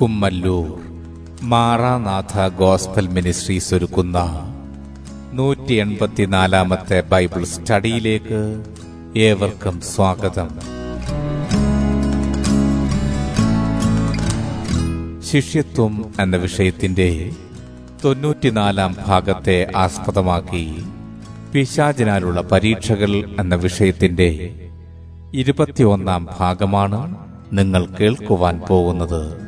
Kummallur Maranatha gospel ministries ഒരുക്കുന്ന നൂറ്റി എൺപത്തിനാലാമത്തെ Bible സ്റ്റഡിയിലേക്ക് ഏവർക്കും സ്വാഗതം. ശിഷ്യത്വം എന്ന വിഷയത്തിന്റെ തൊണ്ണൂറ്റിനാലാം ഭാഗത്തെ ആസ്പദമാക്കി പിശാചിനാലുള്ള പരീക്ഷകൾ എന്ന വിഷയത്തിന്റെ ഇരുപത്തിയൊന്നാം ഭാഗമാണ് നിങ്ങൾ കേൾക്കുവാൻ പോകുന്നത്.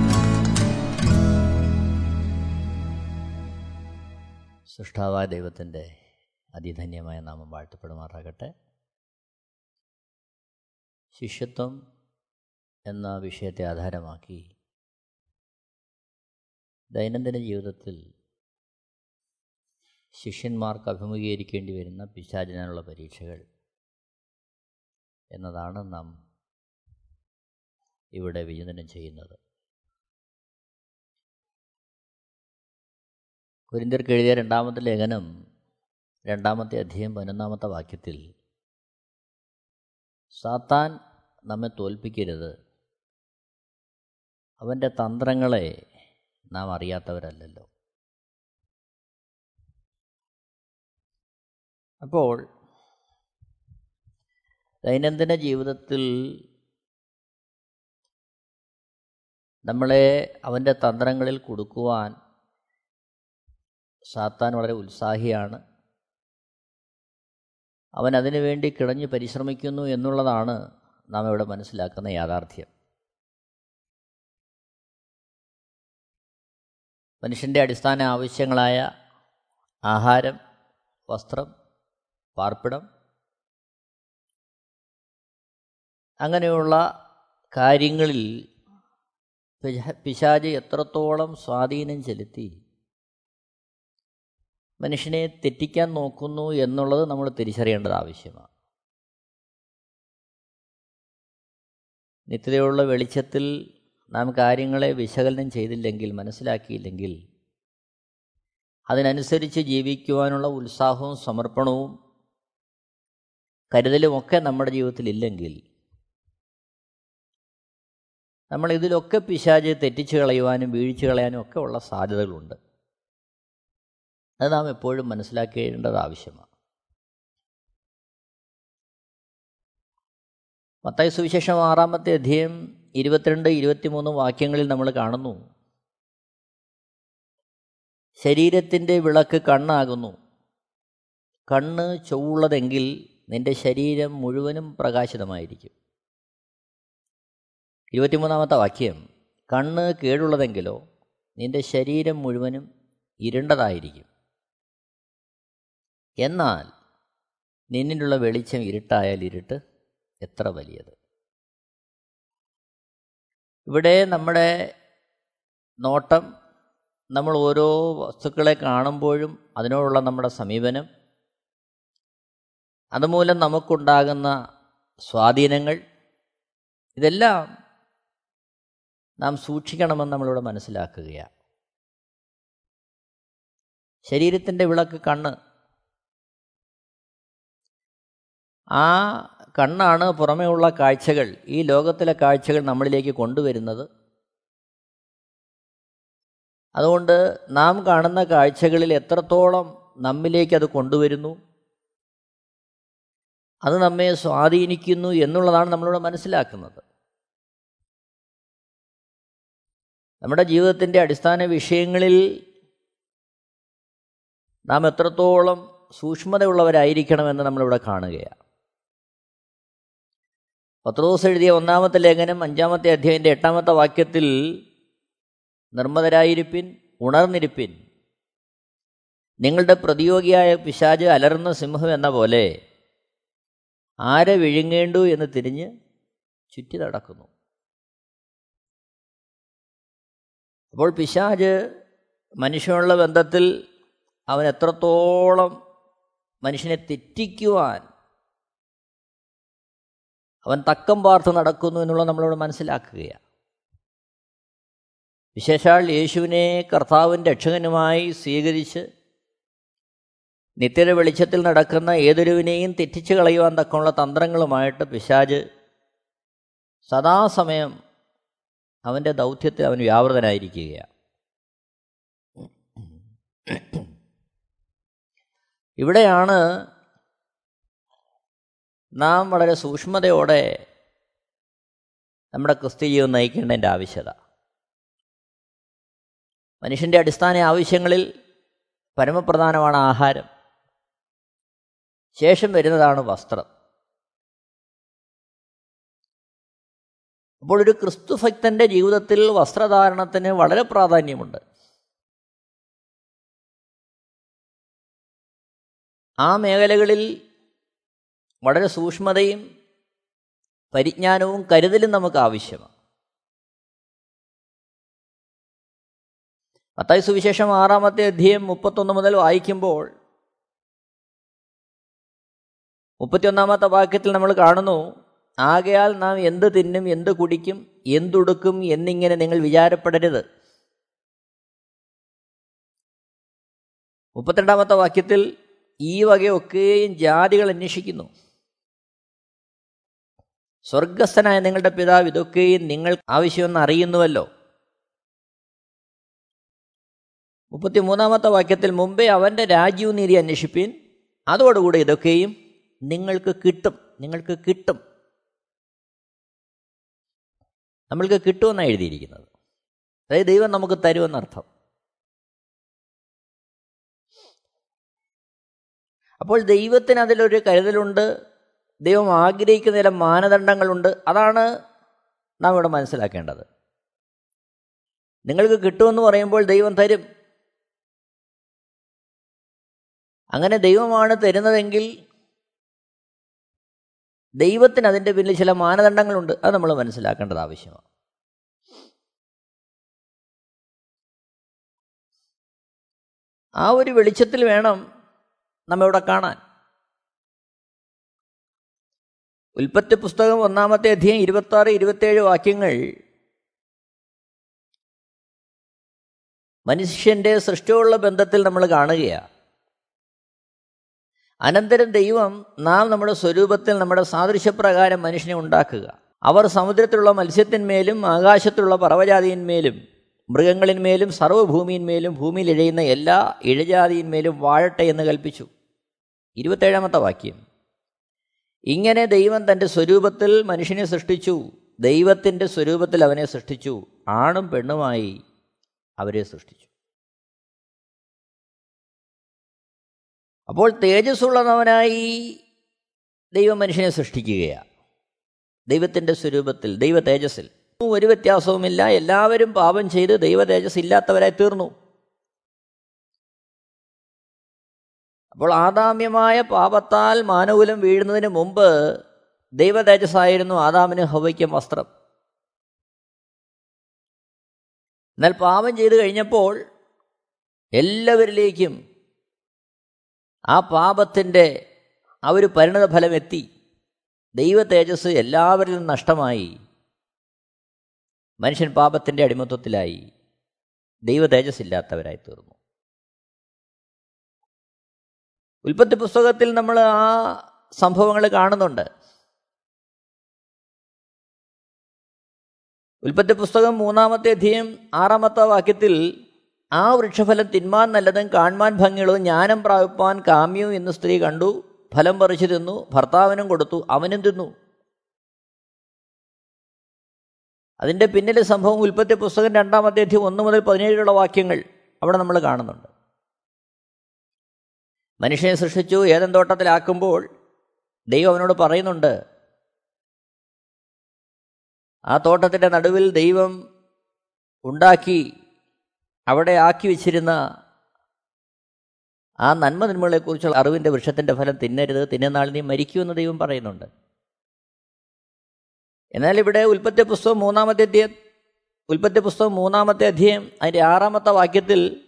സൃഷ്ടാവായ ദൈവത്തിന്റെ അതിധന്യമായ നാമം വാഴ്ത്തപ്പെടുമാറാകട്ടെ. ശിഷ്യത്വം എന്ന വിഷയത്തെ ആധാരമാക്കി ദൈനംദിന ജീവിതത്തിൽ ശിഷ്യന്മാർക്ക് അഭിമുഖീകരിക്കേണ്ടി വരുന്ന പിശാചനുള്ള പരീക്ഷകൾ എന്നതാണ് നാം ഇവിടെ വിചിന്തനം ചെയ്യുന്നത്. കുരിന്തിർക്ക് എഴുതിയ രണ്ടാമത്തെ ലേഖനം രണ്ടാമത്തെ അധ്യയം പതിനൊന്നാമത്തെ വാക്യത്തിൽ സാത്താൻ നമ്മെ തോൽപ്പിക്കരുത്. അവന്റെ തന്ത്രങ്ങളെ നാം അറിയാത്തവരല്ലല്ലോ. അപ്പോൾ ദൈനംദിന ജീവിതത്തിൽ നമ്മളെ അവന്റെ തന്ത്രങ്ങളിൽ കൊടുക്കുവാൻ സാത്താൻ വളരെ ഉത്സാഹിയാണ്. അവൻ അതിനു വേണ്ടി കിടഞ്ഞ് പരിശ്രമിക്കുന്നു എന്നുള്ളതാണ് നാം ഇവിടെ മനസ്സിലാക്കുന്ന യാഥാർത്ഥ്യം. മനുഷ്യന്റെ അടിസ്ഥാന ആവശ്യങ്ങളായ ആഹാരം വസ്ത്രം പാർപ്പിടം അങ്ങനെയുള്ള കാര്യങ്ങളിൽ പിശാജ് എത്രത്തോളം സ്വാധീനം ചെലുത്തി മനുഷ്യനെ തെറ്റിക്കാൻ നോക്കുന്നു എന്നുള്ളത് നമ്മൾ തിരിച്ചറിയേണ്ടത് ആവശ്യമാണ്. നിത്യതയുള്ള വെളിച്ചത്തിൽ നാം കാര്യങ്ങളെ വിശകലനം ചെയ്തില്ലെങ്കിൽ മനസ്സിലാക്കിയില്ലെങ്കിൽ അതിനനുസരിച്ച് ജീവിക്കുവാനുള്ള ഉത്സാഹവും സമർപ്പണവും കരുതലുമൊക്കെ നമ്മുടെ ജീവിതത്തിൽ ഇല്ലെങ്കിൽ നമ്മൾ ഇതിലൊക്കെ പിശാചെ തെറ്റിച്ചു കളയുവാനും വീഴ്ച കളയാനും ഒക്കെ ഉള്ള സാധ്യതകളുണ്ട്. അത് നാം എപ്പോഴും മനസ്സിലാക്കേണ്ടത് ആവശ്യമാണ്. മത്തായ സുവിശേഷം ആറാമത്തെ അധ്യയം ഇരുപത്തിരണ്ട് ഇരുപത്തിമൂന്ന് വാക്യങ്ങളിൽ നമ്മൾ കാണുന്നു. ശരീരത്തിന്റെ വിളക്ക് കണ്ണാകുന്നു. കണ്ണ് ചൊവ്വുള്ളതെങ്കിൽ നിന്റെ ശരീരം മുഴുവനും പ്രകാശിതമായിരിക്കും. ഇരുപത്തിമൂന്നാമത്തെ വാക്യം കണ്ണ് കേടുള്ളതെങ്കിലോ നിന്റെ ശരീരം മുഴുവനും ഇരുണ്ടതായിരിക്കും. എന്നാൽ നിന്നിലുള്ള വെളിച്ചം ഇരുട്ടായാൽ ഇരുട്ട് എത്ര വലിയത്? ഇവിടെ നമ്മുടെ നോട്ടം നമ്മൾ ഓരോ വസ്തുക്കളെ കാണുമ്പോഴും അതിനോടുള്ള നമ്മുടെ സമീപനം അതുമൂലം നമുക്കുണ്ടാകുന്ന സ്വാധീനങ്ങൾ ഇതെല്ലാം നാം സൂക്ഷിക്കണമെന്ന് നമ്മളിവിടെ മനസ്സിലാക്കുകയാണ്. ശരീരത്തിന്റെ വിളക്ക് കണ്ണ് ആ കണ്ണാണ് പുറമേയുള്ള കാഴ്ചകൾ ഈ ലോകത്തിലെ കാഴ്ചകൾ നമ്മളിലേക്ക് കൊണ്ടുവരുന്നത്. അതുകൊണ്ട് നാം കാണുന്ന കാഴ്ചകളിൽ എത്രത്തോളം നമ്മിലേക്ക് അത് കൊണ്ടുവരുന്നു അത് നമ്മെ സ്വാധീനിക്കുന്നു എന്നുള്ളതാണ് നമ്മളിവിടെ മനസ്സിലാക്കുന്നത്. നമ്മുടെ ജീവിതത്തിന്റെ അടിസ്ഥാന വിഷയങ്ങളിൽ നാം എത്രത്തോളം സൂക്ഷ്മതയുള്ളവരായിരിക്കണമെന്ന് നമ്മളിവിടെ കാണുകയാണ്. പത്രോസ് എഴുതിയ ഒന്നാമത്തെ ലേഖനം അഞ്ചാമത്തെ അധ്യായന്റെ എട്ടാമത്തെ വാക്യത്തിൽ നിർമ്മതരായിരിപ്പിൻ ഉണർന്നിരിപ്പിൻ. നിങ്ങളുടെ പ്രതിയോഗിയായ പിശാജ് അലർന്ന സിംഹം എന്ന പോലെ ആരെ വിഴുങ്ങേണ്ടു എന്ന് തിരിഞ്ഞ് ചുറ്റി നടക്കുന്നു. അപ്പോൾ പിശാജ് മനുഷ്യനുള്ള ബന്ധത്തിൽ അവൻ എത്രത്തോളം മനുഷ്യനെ തെറ്റിക്കുവാൻ അവൻ തക്കം പാർത്ത് നടക്കുന്നു എന്നുള്ളത് നമ്മളോട് മനസ്സിലാക്കുകയാണ്. വിശേഷാൽ യേശുവിനെ കർത്താവിന്റെ രക്ഷകനുമായി സ്വീകരിച്ച് നിത്യര വെളിച്ചത്തിൽ നടക്കുന്ന ഏതൊരുവിനെയും തെറ്റിച്ചു കളയുവാൻ തക്കമുള്ള തന്ത്രങ്ങളുമായിട്ട് പിശാജ് സദാസമയം അവന്റെ ദൗത്യത്തിൽ അവൻ വ്യാപൃതനായിരിക്കുകയാണ്. ഇവിടെയാണ് നാം വളരെ സൂക്ഷ്മതയോടെ നമ്മുടെ ക്രിസ്ത്യ ജീവിതം നയിക്കേണ്ടതിന്റെ ആവശ്യത. മനുഷ്യന്റെ അടിസ്ഥാന ആവശ്യങ്ങളിൽ പരമപ്രധാനമാണ് ആഹാരം. ശേഷം വരുന്നതാണ് വസ്ത്രം. അപ്പോൾ ഒരു ക്രിസ്തുഭക്തന്റെ ജീവിതത്തിൽ വസ്ത്രധാരണത്തിന് വളരെ പ്രാധാന്യമുണ്ട്. ആ മേഖലകളിൽ വളരെ സൂക്ഷ്മതയും പരിജ്ഞാനവും കരുതലും നമുക്ക് ആവശ്യമാണ്. മത്തായി സുവിശേഷം ആറാമത്തെ അധ്യയം മുപ്പത്തൊന്ന് മുതൽ വായിക്കുമ്പോൾ മുപ്പത്തിയൊന്നാമത്തെ വാക്യത്തിൽ നമ്മൾ കാണുന്നു ആകയാൽ നാം എന്ത് തിന്നും എന്ത് കുടിക്കും എന്തുടുക്കും എന്നിങ്ങനെ നിങ്ങൾ വിചാരപ്പെടരുത്. മുപ്പത്തിരണ്ടാമത്തെ വാക്യത്തിൽ ഈ വകയൊക്കെയും ജാതികൾ അന്വേഷിക്കുന്നു. സ്വർഗസ്ഥനായ നിങ്ങളുടെ പിതാവ് ഇതൊക്കെയും നിങ്ങൾ ആവശ്യമെന്ന് അറിയുന്നുവല്ലോ. മുപ്പത്തിമൂന്നാമത്തെ വാക്യത്തിൽ മുമ്പേ അവന്റെ രാജ്യവും നീതി അന്വേഷിപ്പീൻ. അതോടുകൂടി ഇതൊക്കെയും നിങ്ങൾക്ക് കിട്ടും നിങ്ങൾക്ക് കിട്ടും. നമ്മൾക്ക് കിട്ടുമെന്നാണ് എഴുതിയിരിക്കുന്നത്. അതായത് ദൈവം നമുക്ക് തരുമെന്നർത്ഥം അപ്പോൾ ദൈവത്തിന് അതിലൊരു കരുതലുണ്ട് ദൈവം ആഗ്രഹിക്കുന്ന ചില മാനദണ്ഡങ്ങളുണ്ട്. അതാണ് നാം ഇവിടെ മനസ്സിലാക്കേണ്ടത്. നിങ്ങൾക്ക് കിട്ടുമെന്ന് പറയുമ്പോൾ ദൈവം തരും. അങ്ങനെ ദൈവമാണ് തരുന്നതെങ്കിൽ ദൈവത്തിന് അതിന്റെ പിന്നിൽ ചില മാനദണ്ഡങ്ങളുണ്ട്. അത് നമ്മൾ മനസ്സിലാക്കേണ്ടത് ആവശ്യമാണ്. ആ ഒരു വെളിച്ചത്തിൽ വേണം നമ്മിവിടെ കാണാൻ. ഉൽപ്പത്തി പുസ്തകം ഒന്നാമത്തെ അധ്യയം ഇരുപത്തി ആറ് ഇരുപത്തേഴ് വാക്യങ്ങൾ. മനുഷ്യന്റെ സൃഷ്ടിയുള്ള ബന്ധത്തിൽ നമ്മൾ കാണുകയാണ് അനന്തരം ദൈവം നാം നമ്മുടെ സ്വരൂപത്തിൽ നമ്മുടെ സാദൃശ്യപ്രകാരം മനുഷ്യനെ ഉണ്ടാക്കുക. അവർ സമുദ്രത്തിലുള്ള മത്സ്യത്തിന്മേലും ആകാശത്തുള്ള പർവജാതിയന്മേലും മൃഗങ്ങളിന്മേലും സർവഭൂമിയിന്മേലും ഭൂമിയിൽ ഇഴയുന്ന എല്ലാ ഇഴജാതിയിന്മേലും വാഴട്ടെ എന്ന് കൽപ്പിച്ചു. ഇരുപത്തേഴാമത്തെ വാക്യം. ഇങ്ങനെ ദൈവം തന്റെ സ്വരൂപത്തിൽ മനുഷ്യനെ സൃഷ്ടിച്ചു. ദൈവത്തിന്റെ സ്വരൂപത്തിൽ അവനെ സൃഷ്ടിച്ചു. ആണും പെണ്ണുമായി അവരെ സൃഷ്ടിച്ചു. അപ്പോൾ തേജസ്സുള്ളവനായി ദൈവം മനുഷ്യനെ സൃഷ്ടിക്കുകയാണ്. ദൈവത്തിന്റെ സ്വരൂപത്തിൽ ദൈവ തേജസ്സിൽ. ഒരു വ്യത്യാസവുമില്ല. എല്ലാവരും പാപം ചെയ്ത് ദൈവ തേജസ് ഇല്ലാത്തവരായി തീർന്നു. അപ്പോൾ ആദാമ്യമായ പാപത്താൽ മാനകുലം വീഴുന്നതിന് മുമ്പ് ദൈവതേജസ്സായിരുന്നു ആദാമിന് ഹവയ്ക്കും വസ്ത്രം. എന്നാൽ പാപം ചെയ്തു കഴിഞ്ഞപ്പോൾ എല്ലാവരിലേക്കും ആ പാപത്തിന്റെ ആ ഒരു പരിണത ഫലം എത്തി. ദൈവ തേജസ് എല്ലാവരിലും നഷ്ടമായി. മനുഷ്യൻ പാപത്തിന്റെ അടിമത്വത്തിലായി ദൈവ തേജസ് ഇല്ലാത്തവരായി തീർന്നു. ഉൽപ്പത്തി പുസ്തകത്തിൽ നമ്മൾ ആ സംഭവങ്ങൾ കാണുന്നുണ്ട്. ഉൽപ്പത്തി പുസ്തകം മൂന്നാമത്തെ അധ്യയം ആറാമത്തെ വാക്യത്തിൽ ആ വൃക്ഷഫലം തിന്മാൻ നല്ലതും കാൺമാൻ ഭംഗിയുള്ളതും ജ്ഞാനം പ്രാപിപ്പാൻ കാമ്യവും എന്ന് സ്ത്രീ കണ്ടു. ഫലം പറിച്ചു തിന്നു ഭർത്താവിനും കൊടുത്തു അവനും തിന്നു. അതിന്റെ പിന്നിലെ സംഭവം ഉൽപ്പത്തി പുസ്തകം രണ്ടാമത്തെ അധ്യയം ഒന്ന് മുതൽ പതിനേഴിലുള്ള വാക്യങ്ങൾ അവിടെ നമ്മൾ കാണുന്നുണ്ട്. മനുഷ്യനെ സൃഷ്ടിച്ചു ഏതൻ തോട്ടത്തിലാക്കുമ്പോൾ ദൈവം അവനോട് പറയുന്നുണ്ട് ആ തോട്ടത്തിന്റെ നടുവിൽ ദൈവം ഉണ്ടാക്കി അവിടെ ആക്കി വെച്ചിരുന്ന ആ നന്മ നന്മകളെക്കുറിച്ചുള്ള അറിവിന്റെ വൃക്ഷത്തിന്റെ ഫലം തിന്നരുത് തിന്നുന്നാൾ നീ മരിക്കുമെന്ന് ദൈവം പറയുന്നുണ്ട്. എന്നാൽ ഇവിടെ ഉൽപ്പത്തി പുസ്തകം മൂന്നാമത്തെ അധ്യയം ഉൽപ്പത്തി പുസ്തകം മൂന്നാമത്തെ അധ്യയം അതിന്റെ ആറാമത്തെ വാക്യത്തിൽ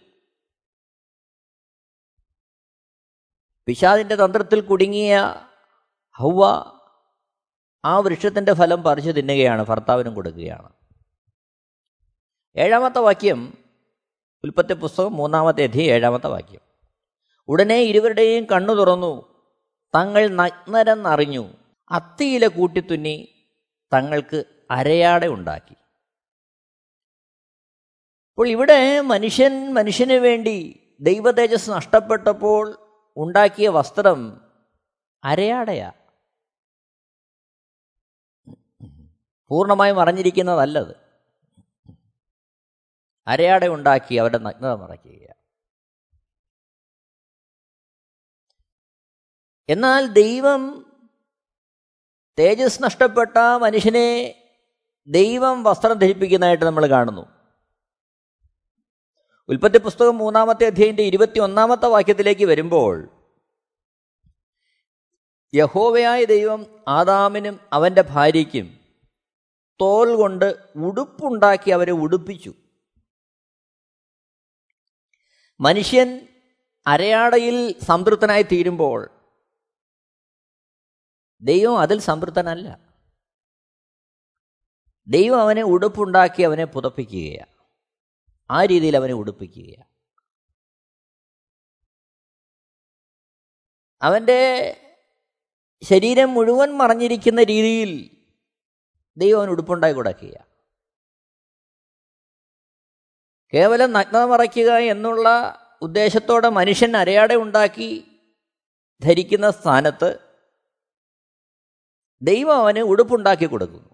പിശാദിന്റെ തന്ത്രത്തിൽ കുടുങ്ങിയ ഹൗവ ആ വൃക്ഷത്തിന്റെ ഫലം പറിച്ചു തിന്നുകയാണ് ഭർത്താവിനും കൊടുക്കുകയാണ്. ഏഴാമത്തെ വാക്യം ഉൽപ്പത്തി പുസ്തകം മൂന്നാമത്തെ അധ്യയം ഏഴാമത്തെ വാക്യം. ഉടനെ ഇരുവരുടെയും കണ്ണു തുറന്നു തങ്ങൾ നഗ്നരെന്നറിഞ്ഞു അത്തിയില കൂട്ടിത്തുന്നി തങ്ങൾക്ക് അരയാടെ ഉണ്ടാക്കി. അപ്പോൾ ഇവിടെ മനുഷ്യൻ മനുഷ്യന് വേണ്ടി ദൈവതേജസ് നഷ്ടപ്പെട്ടപ്പോൾ ഉണ്ടാക്കിയ വസ്ത്രം അരയാടയാ. പൂർണമായും അറിഞ്ഞിരിക്കുന്നതല്ലത്. അരയാട ഉണ്ടാക്കി അവരുടെ നഗ്നത മറയ്ക്കുക. എന്നാൽ ദൈവം തേജസ് നഷ്ടപ്പെട്ട മനുഷ്യനെ ദൈവം വസ്ത്രം ധരിപ്പിക്കുന്നതായിട്ട് നമ്മൾ കാണുന്നു. ഉൽപ്പത്തി പുസ്തകം മൂന്നാമത്തെ അധ്യായന്റെ ഇരുപത്തി ഒന്നാമത്തെ വാക്യത്തിലേക്ക് വരുമ്പോൾ യഹോവയായ ദൈവം ആദാമിനും അവന്റെ ഭാര്യയ്ക്കും തോൽ കൊണ്ട് ഉടുപ്പുണ്ടാക്കി അവരെ ഉടുപ്പിച്ചു. മനുഷ്യൻ അരയാടയിൽ സംതൃപ്തനായി തീരുമ്പോൾ ദൈവം അതിൽ സംതൃപ്തനല്ല. ദൈവം അവനെ ഉടുപ്പുണ്ടാക്കി അവനെ പുതപ്പിക്കുകയാണ്. ആ രീതിയിൽ അവനെ ഉടുപ്പിക്കുകയാണ്. അവന്റെ ശരീരം മുഴുവൻ മറഞ്ഞിരിക്കുന്ന രീതിയിൽ ദൈവം അവൻ ഉടുപ്പുണ്ടായി കൊടുക്കുക കേവലം നഗ്നത മറയ്ക്കുക എന്നുള്ള ഉദ്ദേശത്തോടെ മനുഷ്യൻ അരയാടെ ഉണ്ടാക്കി ധരിക്കുന്ന സ്ഥാനത്ത് ദൈവം അവന് ഉടുപ്പുണ്ടാക്കി കൊടുക്കുന്നു.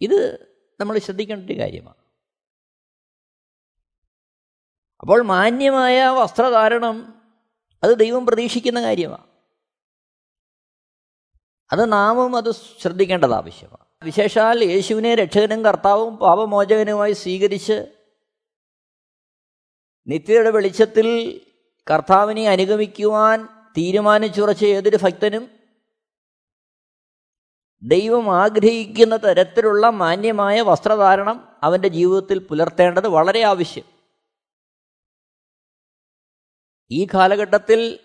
ഇത് നമ്മൾ ശ്രദ്ധിക്കേണ്ട ഒരു കാര്യമാണ്. അപ്പോൾ മാന്യമായ വസ്ത്രധാരണം അത് ദൈവം പ്രതീക്ഷിക്കുന്ന കാര്യമാണ്. അത് നാമും അത് ശ്രദ്ധിക്കേണ്ടത് ആവശ്യമാണ്. വിശേഷാൽ യേശുവിനെ രക്ഷകനും കർത്താവും പാപമോചകനുമായി സ്വീകരിച്ച് നിത്യയുടെ വെളിച്ചത്തിൽ കർത്താവിനെ അനുഗമിക്കുവാൻ തീരുമാനിച്ചുറച്ച ഏതൊരു ഭക്തനും ദൈവം ആഗ്രഹിക്കുന്ന തരത്തിലുള്ള മാന്യമായ വസ്ത്രധാരണം അവന്റെ ജീവിതത്തിൽ പുലർത്തേണ്ടത് വളരെ ആവശ്യം. ഈ കാലഘട്ടത്തിൽ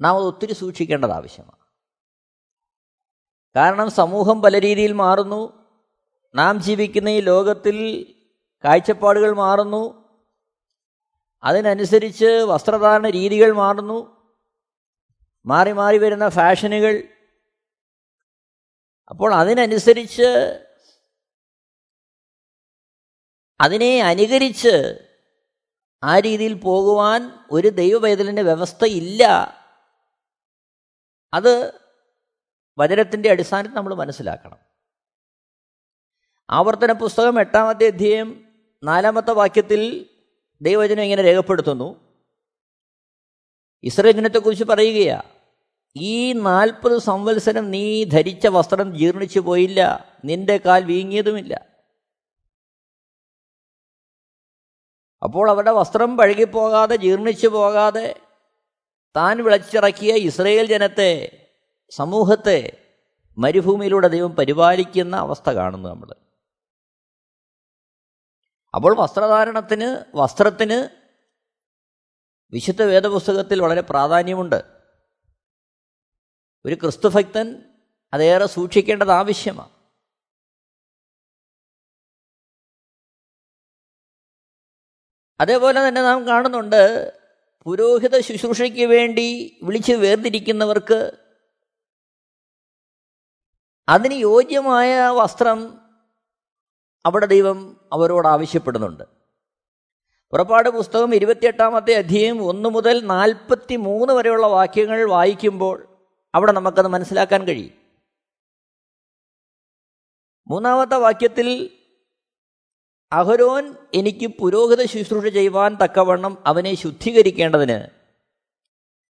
നാം അത് ഒത്തിരി സൂക്ഷിക്കേണ്ടത് ആവശ്യമാണ്. കാരണം സമൂഹം പല രീതിയിൽ മാറുന്നു. നാം ജീവിക്കുന്ന ഈ ലോകത്തിൽ കാഴ്ചപ്പാടുകൾ മാറുന്നു. അതിനനുസരിച്ച് വസ്ത്രധാരണ രീതികൾ മാറുന്നു. മാറി മാറി വരുന്ന ഫാഷനുകൾ അപ്പോൾ അതിനനുസരിച്ച് അതിനെ അനുകരിച്ച് ആ രീതിയിൽ പോകുവാൻ ഒരു ദൈവവേദലിന്റെ വ്യവസ്ഥയില്ല. അത് വചനത്തിന്റെ അടിസ്ഥാനത്തിൽ നമ്മൾ മനസ്സിലാക്കണം. ആവർത്തന പുസ്തകം എട്ടാമത്തെ അധ്യയം നാലാമത്തെ വാക്യത്തിൽ ദൈവവചനം ഇങ്ങനെ രേഖപ്പെടുത്തുന്നു. ഇസ്രയേൽ ജനത്തെക്കുറിച്ച് പറയുകയാണ് ഈ നാൽപ്പത് സംവത്സരം നീ ധരിച്ച വസ്ത്രം ജീർണിച്ചു പോയില്ല. നിന്റെ കാൽ വീങ്ങിയതുമില്ല. അപ്പോൾ അവരുടെ വസ്ത്രം പഴകിപ്പോകാതെ ജീർണിച്ചു പോകാതെ താൻ വിളച്ചിറക്കിയ ഇസ്രയേൽ ജനത്തെ സമൂഹത്തെ മരുഭൂമിയിലൂടെ ദൈവം പരിപാലിക്കുന്ന അവസ്ഥ കാണുന്നു നമ്മൾ. അപ്പോൾ വസ്ത്രധാരണത്തിന് വസ്ത്രത്തിന് വിശുദ്ധ വേദപുസ്തകത്തിൽ വളരെ പ്രാധാന്യമുണ്ട്. ഒരു ക്രിസ്തുഭക്തൻ അതേറെ സൂക്ഷിക്കേണ്ടത് ആവശ്യമാണ്. അതേപോലെ തന്നെ നാം കാണുന്നുണ്ട് പുരോഹിത ശുശ്രൂഷയ്ക്ക് വേണ്ടി വിളിച്ച് വേർതിരിക്കുന്നവർക്ക് അതിന് യോജ്യമായ വസ്ത്രം അവിടെ ദൈവം അവരോട് ആവശ്യപ്പെടുന്നുണ്ട്. പുറപ്പാട് പുസ്തകം ഇരുപത്തിയെട്ടാമത്തെ അധ്യയം ഒന്ന് മുതൽ നാൽപ്പത്തി മൂന്ന് വരെയുള്ള വാക്യങ്ങൾ വായിക്കുമ്പോൾ അവിടെ നമുക്കത് മനസ്സിലാക്കാൻ കഴിയും. മൂന്നാമത്തെ വാക്യത്തിൽ അഹരോൻ എനിക്ക് പുരോഹിത ശുശ്രൂഷ ചെയ്യുവാൻ തക്കവണ്ണം അവനെ ശുദ്ധീകരിക്കേണ്ടതിന്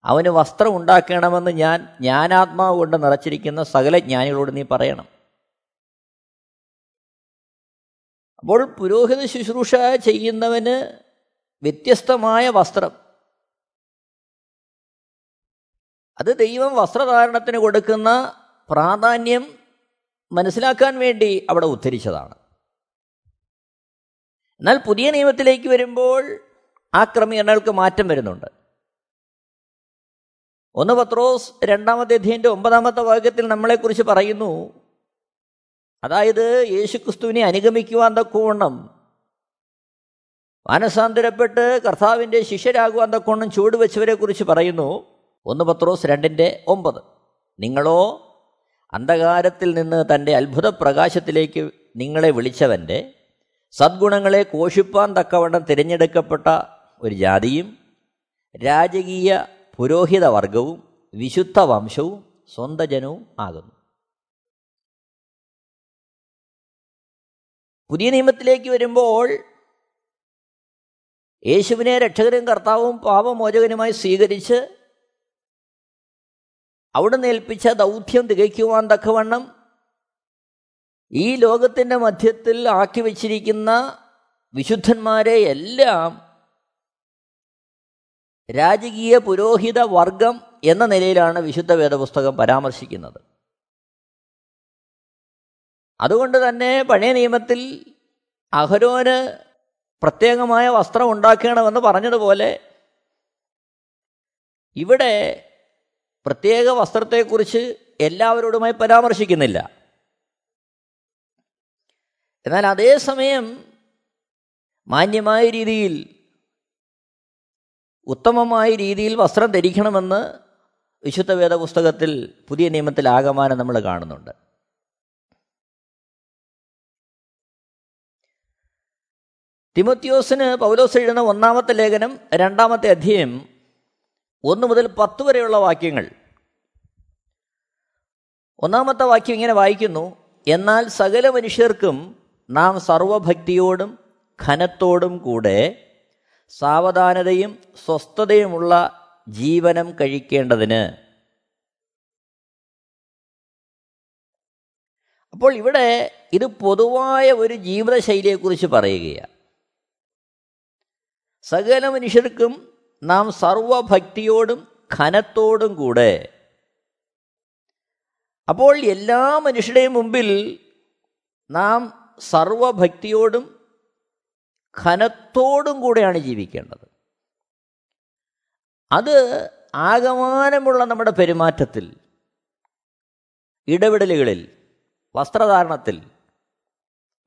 അവന് വസ്ത്രം ഉണ്ടാക്കണമെന്ന് ഞാൻ ജ്ഞാനാത്മാവ് കൊണ്ട് നിറച്ചിരിക്കുന്ന സകല ജ്ഞാനികളോട് നീ പറയണം. അപ്പോൾ പുരോഹിത ശുശ്രൂഷ ചെയ്യുന്നവന് വ്യത്യസ്തമായ വസ്ത്രം അത് ദൈവം വസ്ത്രധാരണത്തിന് കൊടുക്കുന്ന പ്രാധാന്യം മനസ്സിലാക്കാൻ വേണ്ടി അവിടെ ഉദ്ധരിച്ചതാണ്. എന്നാൽ പുതിയ നിയമത്തിലേക്ക് വരുമ്പോൾ ആ ക്രമീകരണങ്ങൾക്ക് മാറ്റം വരുന്നുണ്ട്. ഒന്ന് പത്രോസ് രണ്ടാമത്തെ അധ്യയന്റെ ഒമ്പതാമത്തെ വാക്യത്തിൽ നമ്മളെക്കുറിച്ച് പറയുന്നു അതായത് യേശുക്രിസ്തുവിനെ അനുഗമിക്കുവാൻ തക്കവണ്ണം മാനസാന്തരപ്പെട്ട് കർത്താവിന്റെ ശിഷ്യരാകുവാൻ തക്കവണ്ണം വെച്ചവരെ കുറിച്ച് പറയുന്നു. ഒന്ന് പത്രോസ് രണ്ടിന്റെ ഒമ്പത്. നിങ്ങളോ അന്ധകാരത്തിൽ നിന്ന് തന്റെ അത്ഭുത പ്രകാശത്തിലേക്ക് നിങ്ങളെ വിളിച്ചവന്റെ സദ്ഗുണങ്ങളെ കോഷിപ്പാൻ തക്കവണ്ണം തിരഞ്ഞെടുക്കപ്പെട്ട ഒരു ജാതിയും രാജകീയ പുരോഹിത വർഗവും വിശുദ്ധ വംശവും സ്വന്തജനവും ആകുന്നു. പുതിയ നിയമത്തിലേക്ക് വരുമ്പോൾ യേശുവിനെ രക്ഷകരും കർത്താവും പാപമോചകനുമായി സ്വീകരിച്ച് അവിടെ ഏൽപ്പിച്ച ദൗത്യം തികയ്ക്കുവാൻ തക്കവണ്ണം ഈ ലോകത്തിന്റെ മധ്യത്തിൽ ആക്കി വച്ചിരിക്കുന്ന വിശുദ്ധന്മാരെ എല്ലാം രാജകീയ പുരോഹിത വർഗം എന്ന നിലയിലാണ് വിശുദ്ധ വേദപുസ്തകം പരാമർശിക്കുന്നത്. അതുകൊണ്ട് തന്നെ പഴയ നിയമത്തിൽ അഹരോന് പ്രത്യേകമായ വസ്ത്രം ഉണ്ടാക്കണമെന്ന് പറഞ്ഞതുപോലെ ഇവിടെ പ്രത്യേക വസ്ത്രത്തെക്കുറിച്ച് എല്ലാവരോടുമായി പരാമർശിക്കുന്നില്ല. എന്നാൽ അതേസമയം മാന്യമായ രീതിയിൽ ഉത്തമമായ രീതിയിൽ വസ്ത്രം ധരിക്കണമെന്ന് വിശുദ്ധ വേദ പുസ്തകത്തിൽ പുതിയ നിയമത്തിൽ ആകമാനം നമ്മൾ കാണുന്നുണ്ട്. തിമോത്യോസിന് പൗലോസ് എഴുതുന്ന ഒന്നാമത്തെ ലേഖനം രണ്ടാമത്തെ അധ്യയം ഒന്ന് മുതൽ പത്ത് വരെയുള്ള വാക്യങ്ങൾ. ഒന്നാമത്തെ വാക്യം ഇങ്ങനെ വായിക്കുന്നു എന്നാൽ സകല മനുഷ്യർക്കും നാം സർവഭക്തിയോടും ഖനത്തോടും കൂടെ സാവധാനതയും സ്വസ്ഥതയുമുള്ള ജീവനം കഴിക്കേണ്ടതിന്. അപ്പോൾ ഇവിടെ ഇത് പൊതുവായ ഒരു ജീവിതശൈലിയെക്കുറിച്ച് പറയുകയാണ്. സകല മനുഷ്യർക്കും നാം സർവഭക്തിയോടും ഘനത്തോടും കൂടെ. അപ്പോൾ എല്ലാ മനുഷ്യരുടെയും മുമ്പിൽ നാം സർവഭക്തിയോടും ഘനത്തോടും കൂടെയാണ് ജീവിക്കേണ്ടത്. അത് ആകമാനമുള്ള നമ്മുടെ പെരുമാറ്റത്തിൽ ഇടപെടലുകളിൽ വസ്ത്രധാരണത്തിൽ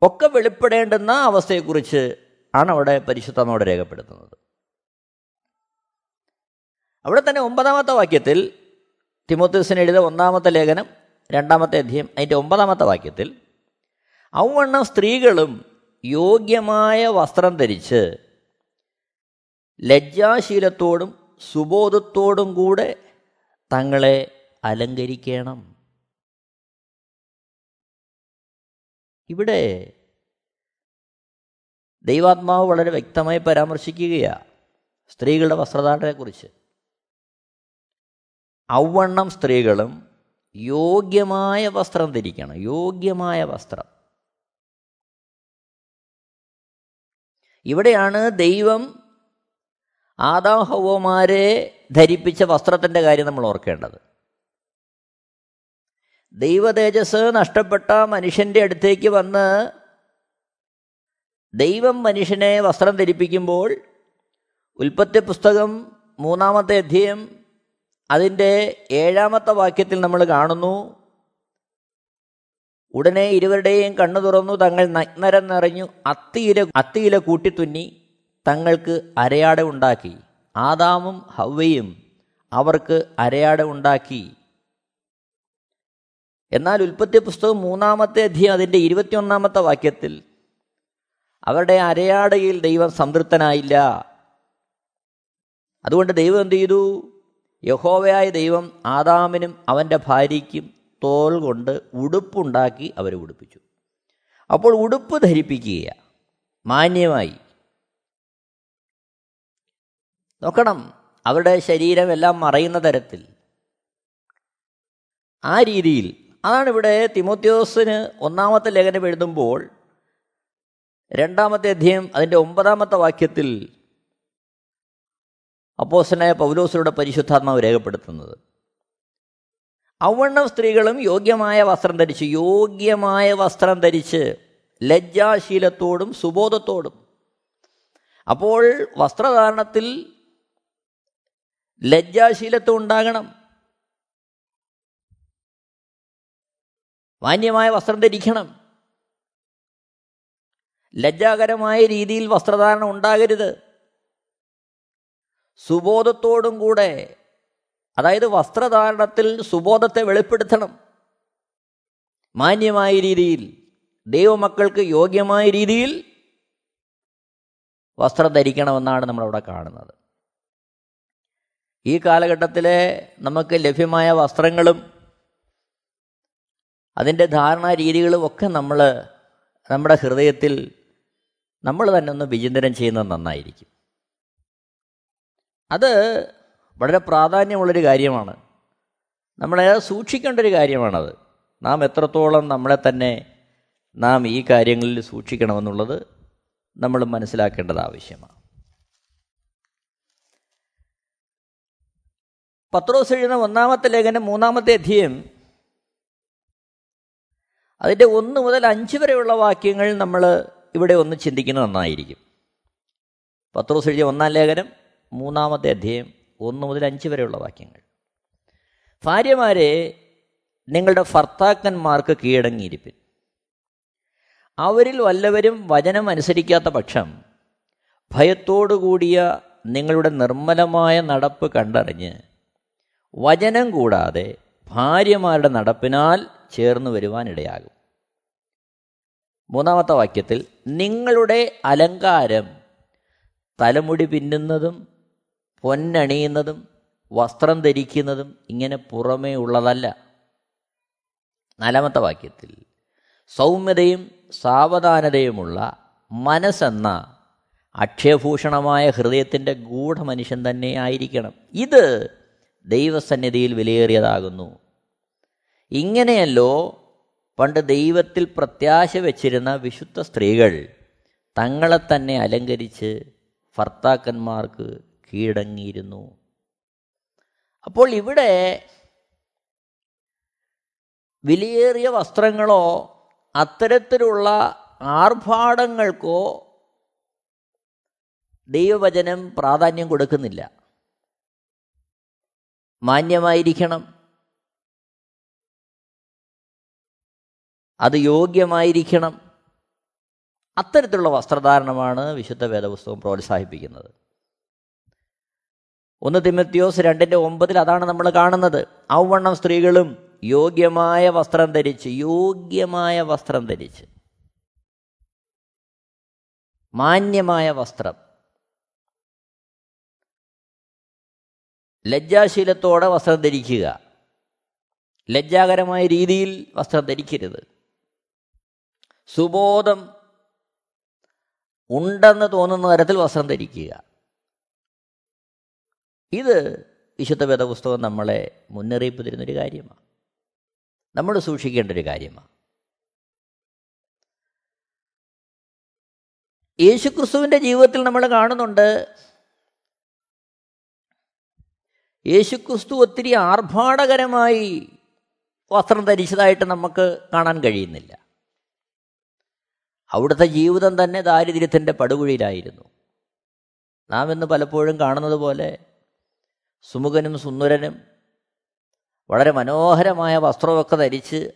ഒക്കെ വെളിപ്പെടേണ്ടുന്ന അവസ്ഥയെക്കുറിച്ച് ആണ് അവിടെ പരിശുദ്ധമോട് രേഖപ്പെടുത്തുന്നത്. അവിടെ തന്നെ ഒമ്പതാമത്തെ വാക്യത്തിൽ തിമോത്തസിന് എഴുതിയ ഒന്നാമത്തെ ലേഖനം രണ്ടാമത്തെ അധ്യയം അതിന്റെ ഒമ്പതാമത്തെ വാക്യത്തിൽ ഔവണ്ണം സ്ത്രീകളും യോഗ്യമായ വസ്ത്രം ധരിച്ച് ലജ്ജാശീലത്തോടും സുബോധത്തോടും കൂടെ തങ്ങളെ അലങ്കരിക്കണം. ഇവിടെ ദൈവാത്മാവ് വളരെ വ്യക്തമായി പരാമർശിക്കുകയാണ് സ്ത്രീകളുടെ വസ്ത്രധാരണത്തെക്കുറിച്ച്. ഔവണ്ണം സ്ത്രീകളും യോഗ്യമായ വസ്ത്രം ധരിക്കണം. യോഗ്യമായ വസ്ത്രം. ഇവിടെയാണ് ദൈവം ആദാഹവമാരെ ധരിപ്പിച്ച വസ്ത്രത്തിന്റെ കാര്യം നമ്മൾ ഓർക്കേണ്ടത്. ദൈവതേജസ് നഷ്ടപ്പെട്ട മനുഷ്യന്റെ അടുത്തേക്ക് വന്ന് ദൈവം മനുഷ്യനെ വസ്ത്രം ധരിപ്പിക്കുമ്പോൾ ഉൽപ്പത്തി പുസ്തകം മൂന്നാമത്തെ അധ്യയം അതിന്റെ ഏഴാമത്തെ വാക്യത്തിൽ നമ്മൾ കാണുന്നു ഉടനെ ഇരുവരുടെയും കണ്ണു തുറന്നു തങ്ങൾ നഗ്നരം നിറഞ്ഞു അത്തിയില അത്തിയില കൂട്ടിത്തുന്നി തങ്ങൾക്ക് അരയാട ഉണ്ടാക്കി. ആദാമും ഹവ്വയും അവർക്ക് അരയാട ഉണ്ടാക്കി. എന്നാൽ ഉൽപ്പത്തി പുസ്തകം മൂന്നാമത്തെ അധ്യയം അതിന്റെ ഇരുപത്തിയൊന്നാമത്തെ വാക്യത്തിൽ അവരുടെ അരയാടയിൽ ദൈവം സംതൃപ്തനായില്ല. അതുകൊണ്ട് ദൈവം എന്ത് ചെയ്തു? യഹോവയായ ദൈവം ആദാമിനും അവന്റെ ഭാര്യയ്ക്കും തോൽ കൊണ്ട് ഉടുപ്പുണ്ടാക്കി അവരെ ഉടുപ്പിച്ചു. അപ്പോൾ ഉടുപ്പ് ധരിപ്പിക്കുക മാന്യമായി. നോക്കണം അവരുടെ ശരീരമെല്ലാം മറയുന്ന തരത്തിൽ. ആ രീതിയിൽ അതാണ് ഇവിടെ തിമോത്യോസിന് ഒന്നാമത്തെ ലേഖനം എഴുതുമ്പോൾ രണ്ടാമത്തെ അധ്യയം അതിന്റെ ഒമ്പതാമത്തെ വാക്യത്തിൽ അപ്പോസനായ പൗലോസിലൂടെ പരിശുദ്ധാത്മാവ് രേഖപ്പെടുത്തുന്നത്. ഔവണ്ണം സ്ത്രീകളും യോഗ്യമായ വസ്ത്രം ധരിച്ച് യോഗ്യമായ വസ്ത്രം ധരിച്ച് ലജ്ജാശീലത്തോടും സുബോധത്തോടും. അപ്പോൾ വസ്ത്രധാരണത്തിൽ ലജ്ജാശീലത്വം ഉണ്ടാകണം. മാന്യമായ വസ്ത്രം ധരിക്കണം. ലജ്ജാകരമായ രീതിയിൽ വസ്ത്രധാരണം ഉണ്ടാകരുത്. സുബോധത്തോടും കൂടെ അതായത് വസ്ത്രധാരണത്തിൽ സുബോധത്തെ വെളിപ്പെടുത്തണം. മാന്യമായ രീതിയിൽ ദൈവമക്കൾക്ക് യോഗ്യമായ രീതിയിൽ വസ്ത്രം ധരിക്കണമെന്നാണ് നമ്മളവിടെ കാണുന്നത്. ഈ കാലഘട്ടത്തിലെ നമുക്ക് ലഭ്യമായ വസ്ത്രങ്ങളും അതിന്റെ ധാരണാ രീതികളും ഒക്കെ നമ്മൾ നമ്മുടെ ഹൃദയത്തിൽ നമ്മൾ തന്നെ ഒന്ന് വിചിന്തനം ചെയ്യുന്നത് നന്നായിരിക്കും. അത് വളരെ പ്രാധാന്യമുള്ളൊരു കാര്യമാണ്. നമ്മളെ സൂക്ഷിക്കേണ്ട ഒരു കാര്യമാണത്. നാം എത്രത്തോളം നമ്മളെ തന്നെ നാം ഈ കാര്യങ്ങളിൽ സൂക്ഷിക്കണമെന്നുള്ളത് നമ്മൾ മനസ്സിലാക്കേണ്ടത് ആവശ്യമാണ്. പത്രോസ് എഴുതുന്ന ഒന്നാമത്തെ ലേഖനം മൂന്നാമത്തെ അധ്യയം അതിന്റെ ഒന്ന് മുതൽ അഞ്ച് വരെയുള്ള വാക്യങ്ങൾ നമ്മൾ ഇവിടെ ഒന്ന് ചിന്തിക്കുന്നത് നന്നായിരിക്കും. പത്രോസ് എഴുതിയ ഒന്നാം ലേഖനം മൂന്നാമത്തെ അധ്യയം ഒന്ന് മുതൽ അഞ്ച് വരെയുള്ള വാക്യങ്ങൾ. ഭാര്യമാരെ നിങ്ങളുടെ ഭർത്താക്കന്മാർക്ക് കീഴടങ്ങിയിരിപ്പിൻ. അവരിൽ വല്ലവരും വചനം അനുസരിക്കാത്ത പക്ഷം ഭയത്തോടുകൂടിയ നിങ്ങളുടെ നിർമ്മലമായ നടപ്പ് കണ്ടറിഞ്ഞ് വചനം കൂടാതെ ഭാര്യമാരുടെ നടപ്പിനാൽ ചേർന്ന് വരുവാനിടയാകും. മൂന്നാമത്തെ വാക്യത്തിൽ നിങ്ങളുടെ അലങ്കാരം തലമുടി പിന്നുന്നതും പൊന്നണിയുന്നതും വസ്ത്രം ധരിക്കുന്നതും ഇങ്ങനെ പുറമേ ഉള്ളതല്ല. നാലാമത്തെ വാക്യത്തിൽ സൗമ്യതയും സാവധാനതയുമുള്ള മനസ്സെന്ന അക്ഷയഭൂഷണമായ ഹൃദയത്തിന്റെ ഗൂഢമനുഷ്യൻ തന്നെ ആയിരിക്കണം. ഇത് ദൈവസന്നിധിയിൽ വിലയേറിയതാകുന്നു. ഇങ്ങനെയല്ലോ പണ്ട് ദൈവത്തിൽ പ്രത്യാശ വച്ചിരുന്ന വിശുദ്ധ സ്ത്രീകൾ തങ്ങളെ തന്നെ അലങ്കരിച്ച് ഭർത്താക്കന്മാർക്ക് കീഴടങ്ങിയിരുന്നു. അപ്പോൾ ഇവിടെ വിലയേറിയ വസ്ത്രങ്ങളോ അത്തരത്തിലുള്ള ആർഭാടങ്ങൾക്കോ ദൈവവചനം പ്രാധാന്യം കൊടുക്കുന്നില്ല. മാന്യമായിരിക്കണം. അത് യോഗ്യമായിരിക്കണം. അത്തരത്തിലുള്ള വസ്ത്രധാരണമാണ് വിശുദ്ധ വേദപുസ്തകം പ്രോത്സാഹിപ്പിക്കുന്നത്. ഒന്ന് തിമത്യോസ് രണ്ടിന്റെ ഒമ്പതിൽ അതാണ് നമ്മൾ കാണുന്നത്. ഔവണ്ണം സ്ത്രീകളും യോഗ്യമായ വസ്ത്രം ധരിച്ച് യോഗ്യമായ വസ്ത്രം ധരിച്ച്. മാന്യമായ വസ്ത്രം. ലജ്ജാശീലത്തോടെ വസ്ത്രം ധരിക്കുക. ലജ്ജാകരമായ രീതിയിൽ വസ്ത്രം ധരിക്കരുത്. സുബോധം ഉണ്ടെന്ന് തോന്നുന്ന തരത്തിൽ വസ്ത്രം ധരിക്കുക. ഇത് വിശുദ്ധ വേദപുസ്തകം നമ്മളെ മുന്നറിയിപ്പ് തരുന്നൊരു കാര്യമാണ്. നമ്മൾ സൂക്ഷിക്കേണ്ട ഒരു കാര്യമാണ്. യേശുക്രിസ്തുവിന്റെ ജീവിതത്തിൽ നമ്മൾ കാണുന്നുണ്ട് യേശുക്രിസ്തു ഒത്തിരി ആർഭാടകരമായി വസ്ത്രം ധരിച്ചതായിട്ട് നമുക്ക് കാണാൻ കഴിയുന്നില്ല. അവിടുത്തെ ജീവിതം തന്നെ ദാരിദ്ര്യത്തിന്റെ പടുകുഴിയിലായിരുന്നു. നാം ഇന്ന് പലപ്പോഴും കാണുന്നത് പോലെ സുമുഖനും സുന്ദരനും വളരെ മനോഹരമായ വസ്ത്രമൊക്കെ ധരിച്ച്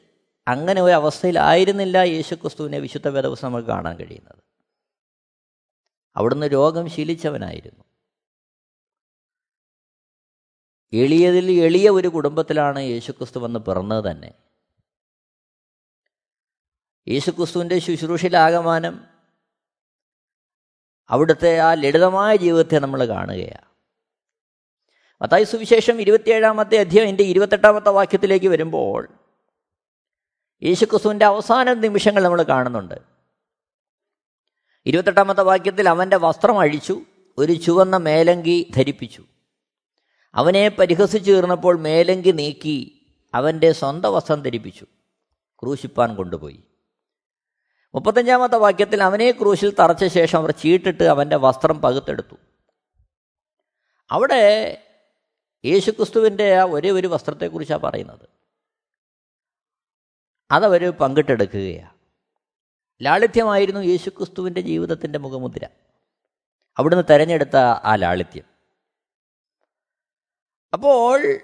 അങ്ങനെ ഒരു അവസ്ഥയിലായിരുന്നില്ല യേശുക്രിസ്തുവിനെ വിശുദ്ധ വേദവസം നമുക്ക് കാണാൻ കഴിയുന്നത്. അവിടുന്ന് രോഗം ശീലിച്ചവനായിരുന്നു. എളിയതിൽ എളിയ ഒരു കുടുംബത്തിലാണ് യേശുക്രിസ്തു വന്ന് പിറന്നത് തന്നെ. യേശുക്രിസ്തുവിന്റെ ശുശ്രൂഷയിലാകമാനം അവിടുത്തെ ആ ലളിതമായ ജീവിതത്തെ നമ്മൾ കാണുകയാണ്. മത്തായി സുവിശേഷം ഇരുപത്തിയേഴാമത്തെ അധ്യായം എന്റെ ഇരുപത്തെട്ടാമത്തെ വാക്യത്തിലേക്ക് വരുമ്പോൾ യേശുക്രിസ്തുവിന്റെ അവസാന നിമിഷങ്ങൾ നമ്മൾ കാണുന്നുണ്ട്. ഇരുപത്തെട്ടാമത്തെ വാക്യത്തിൽ അവന്റെ വസ്ത്രം അഴിച്ചു ഒരു ചുവന്ന മേലങ്കി ധരിപ്പിച്ചു. അവനെ പരിഹസിച്ചു തീർന്നപ്പോൾ മേലങ്കി നീക്കി അവന്റെ സ്വന്തം വസ്ത്രം ധരിപ്പിച്ചു ക്രൂശിപ്പാൻ കൊണ്ടുപോയി. മുപ്പത്തഞ്ചാമത്തെ വാക്യത്തിൽ അവനെ ക്രൂശിൽ തറച്ച ശേഷം അവർ ചീട്ടിട്ട് അവന്റെ വസ്ത്രം പകുത്തെടുത്തു. അവിടെ യേശുക്രിസ്തുവിന്റെ ആ ഒരേ ഒരു വസ്ത്രത്തെക്കുറിച്ചാണ് പറയുന്നത്. അതവർ പങ്കിട്ടെടുക്കുകയാണ് ലാളിത്യമായിരുന്നു യേശുക്രിസ്തുവിന്റെ ജീവിതത്തിന്റെ മുഖമുദ്ര. അവിടുന്ന് തെരഞ്ഞെടുത്ത ആ ലാളിത്യം. അപ്പോൾ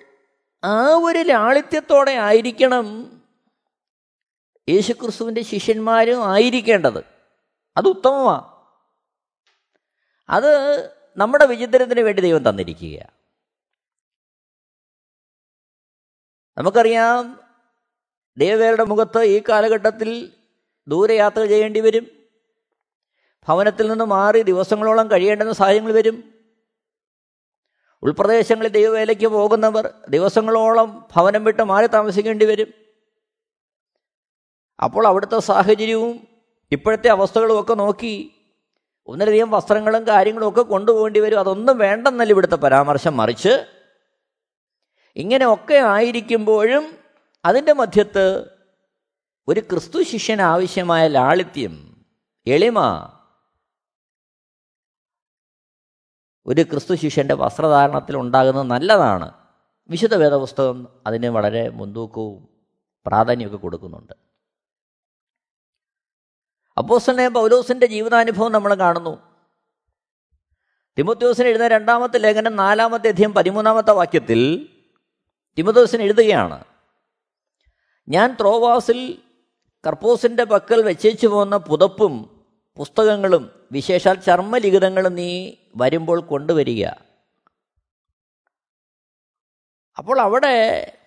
ആ ഒരു ലാളിത്യത്തോടെ ആയിരിക്കണം യേശുക്രിസ്തുവിന്റെ ശിഷ്യന്മാരും ആയിരിക്കേണ്ടത്. അത് ഉത്തമമാണ് അത് നമ്മുടെ വിചിത്രത്തിന് വേണ്ടി ദൈവം തന്നിരിക്കുകയാണ് നമുക്കറിയാം ദേവേരുടെ മുഖത്ത് ഈ കാലഘട്ടത്തിൽ ദൂരയാത്ര ചെയ്യേണ്ടി വരും. ഭവനത്തിൽ നിന്ന് മാറി ദിവസങ്ങളോളം കഴിയേണ്ടുന്ന സാഹചര്യങ്ങൾ വരും. ഉൾപ്രദേശങ്ങളിൽ ദൈവവേലയ്ക്ക് പോകുന്നവർ ദിവസങ്ങളോളം ഭവനം വിട്ട് മാറി താമസിക്കേണ്ടി വരും. അപ്പോൾ അവിടുത്തെ സാഹചര്യവും ഇപ്പോഴത്തെ അവസ്ഥകളും ഒക്കെ നോക്കി ഒന്നിലധികം വസ്ത്രങ്ങളും കാര്യങ്ങളും ഒക്കെ കൊണ്ടുപോകേണ്ടി വരും. അതൊന്നും വേണ്ടെന്നല്ല ഇവിടുത്തെ പരാമർശം. മറിച്ച് ഇങ്ങനെയൊക്കെ ആയിരിക്കുമ്പോഴും അതിന്റെ മധ്യത്ത് ഒരു ക്രിസ്തു ശിഷ്യന് ആവശ്യമായ ലാളിത്യം എളിമ ഒരു ക്രിസ്തു ശിഷ്യന്റെ വസ്ത്രധാരണത്തിൽ ഉണ്ടാകുന്നത് നല്ലതാണ്. വിശുദ്ധ വേദപുസ്തകം അതിന് വളരെ മുൻതൂക്കവും പ്രാധാന്യമൊക്കെ കൊടുക്കുന്നുണ്ട്. അപ്പോസനെ പൗലോസിന്റെ ജീവിതാനുഭവം നമ്മൾ കാണുന്നു. തിമോത്യോസിന് എഴുതുന്ന രണ്ടാമത്തെ ലേഖനം നാലാമത്തെ അധ്യയം പതിമൂന്നാമത്തെ വാക്യത്തിൽ തിമോത്യോസിന് എഴുതുകയാണ് ഞാൻ ത്രോവാസിൽ കർപ്പോസിന്റെ പക്കൽ വെച്ചേച്ചു പോകുന്ന പുതപ്പും പുസ്തകങ്ങളും വിശേഷാൽ ചർമ്മലിഖിതങ്ങളും നീ വരുമ്പോൾ കൊണ്ടുവരിക. അപ്പോൾ അവിടെ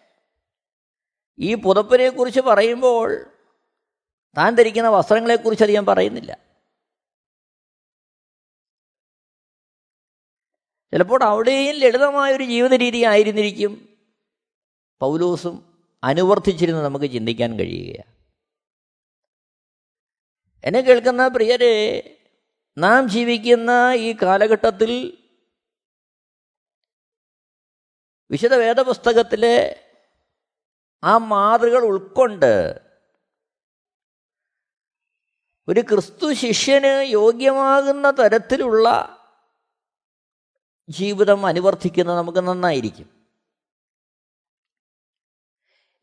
ഈ പുതപ്പിനെക്കുറിച്ച് പറയുമ്പോൾ താൻ ധരിക്കുന്ന വസ്ത്രങ്ങളെക്കുറിച്ച് അധികം പറയുന്നില്ല. ചിലപ്പോൾ അവിടെയും ലളിതമായൊരു ജീവിത രീതി ആയിരുന്നിരിക്കും. പൗലോസും അനുവർത്തിച്ചിരുന്ന് നമുക്ക് ചിന്തിക്കാൻ കഴിയുകയാണ്. എന്നെ കേൾക്കുന്ന പ്രിയരെ നാം ജീവിക്കുന്ന ഈ കാലഘട്ടത്തിൽ വിശുദ്ധ വേദപുസ്തകത്തിലെ ആ മാതൃകൾ ഉൾക്കൊണ്ട് ഒരു ക്രിസ്തു ശിഷ്യന് യോഗ്യമാകുന്ന തരത്തിലുള്ള ജീവിതം അനുവർത്തിക്കുന്നത് നമുക്ക് നന്നായിരിക്കും.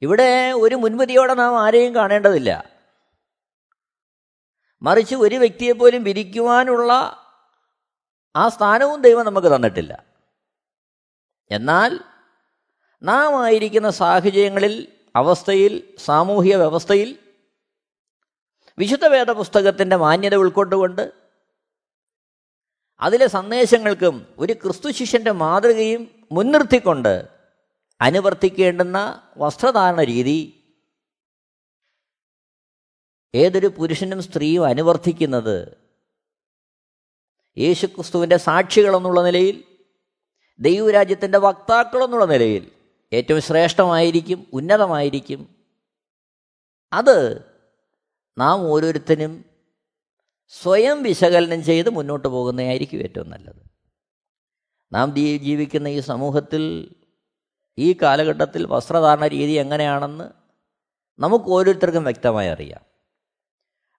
ഇവിടെ ഒരു മുൻവിധിയോടെ നാം ആരെയും കാണേണ്ടതില്ല. മറിച്ച് ഒരു വ്യക്തിയെപ്പോലും വിരിക്കുവാനുള്ള ആ സ്ഥാനവും ദൈവം നമുക്ക് തന്നിട്ടില്ല. എന്നാൽ നാം ആയിരിക്കുന്ന സാഹചര്യങ്ങളിൽ അവസ്ഥയിൽ സാമൂഹിക വ്യവസ്ഥയിൽ വിശുദ്ധ വേദ പുസ്തകത്തിന്റെ മാന്യത ഉൾക്കൊണ്ടുകൊണ്ട് അതിലെ സന്ദേശങ്ങൾക്കും ഒരു ക്രിസ്തു ശിഷ്യന്റെ മാതൃകയും മുൻനിർത്തിക്കൊണ്ട് അനുവർത്തിക്കേണ്ടുന്ന വസ്ത്രധാരണ രീതി ഏതൊരു പുരുഷനും സ്ത്രീയും അനുവർത്തിക്കുന്നത് യേശുക്രിസ്തുവിന്റെ സാക്ഷികളെന്നുള്ള നിലയിൽ ദൈവരാജ്യത്തിന്റെ വക്താക്കളെന്നുള്ള നിലയിൽ ഏറ്റവും ശ്രേഷ്ഠമായിരിക്കും ഉന്നതമായിരിക്കും. അത് നാം ഓരോരുത്തരും സ്വയം വിശകലനം ചെയ്ത് മുന്നോട്ട് പോകുന്നതായിരിക്കും ഏറ്റവും നല്ലത്. നാം ജീവിക്കുന്ന ഈ സമൂഹത്തിൽ ഈ കാലഘട്ടത്തിൽ വസ്ത്രധാരണ രീതി എങ്ങനെയാണെന്ന് നമുക്ക് ഓരോരുത്തർക്കും വ്യക്തമായി അറിയാം.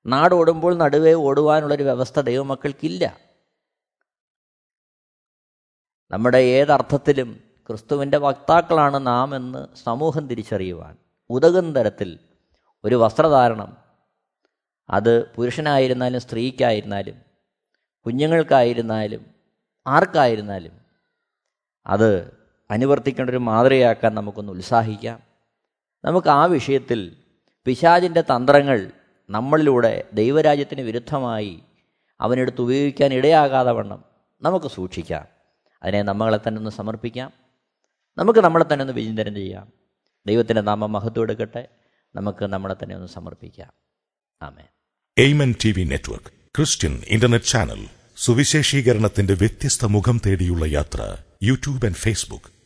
നാട് നാടോടുമ്പോൾ നടുവേ ഓടുവാനുള്ളൊരു വ്യവസ്ഥ ദൈവമക്കൾക്കില്ല. നമ്മുടെ ഏതർത്ഥത്തിലും ക്രിസ്തുവിന്റെ വക്താക്കളാണ് നാം എന്ന് സമൂഹം തിരിച്ചറിയുവാൻ ഉതകുന്ന തരത്തിൽ ഒരു വസ്ത്രധാരണം. അത് പുരുഷനായിരുന്നാലും സ്ത്രീക്കായിരുന്നാലും കുഞ്ഞുങ്ങൾക്കായിരുന്നാലും ആർക്കായിരുന്നാലും അത് അനുവർത്തിക്കേണ്ട ഒരു മാതൃകയാക്കാൻ നമുക്കൊന്ന് ഉത്സാഹിക്കാം. നമുക്ക് ആ വിഷയത്തിൽ പിശാചിന്റെ തന്ത്രങ്ങൾ നമ്മളിലൂടെ ദൈവരാജ്യത്തിന് വിരുദ്ധമായി അവനെടുത്ത് ഉപയോഗിക്കാൻ ഇടയാകാതെ വണ്ണം നമുക്ക് സൂക്ഷിക്കാം. അതിനെ നമ്മളെ തന്നെ ഒന്ന് സമർപ്പിക്കാം. നമുക്ക് നമ്മളെ തന്നെ ഒന്ന് വിചിന്തനം ചെയ്യാം. ദൈവത്തിന്റെ നാമം മഹത്വം എടുക്കട്ടെ. നമുക്ക് നമ്മളെ തന്നെ ഒന്ന് സമർപ്പിക്കാം. Amen Amen T V network Christian internet channel സുവിശേഷീകരണത്തിന്റെ വ്യത്യസ്ത മുഖം തേടിയുള്ള യാത്ര YouTube and Facebook.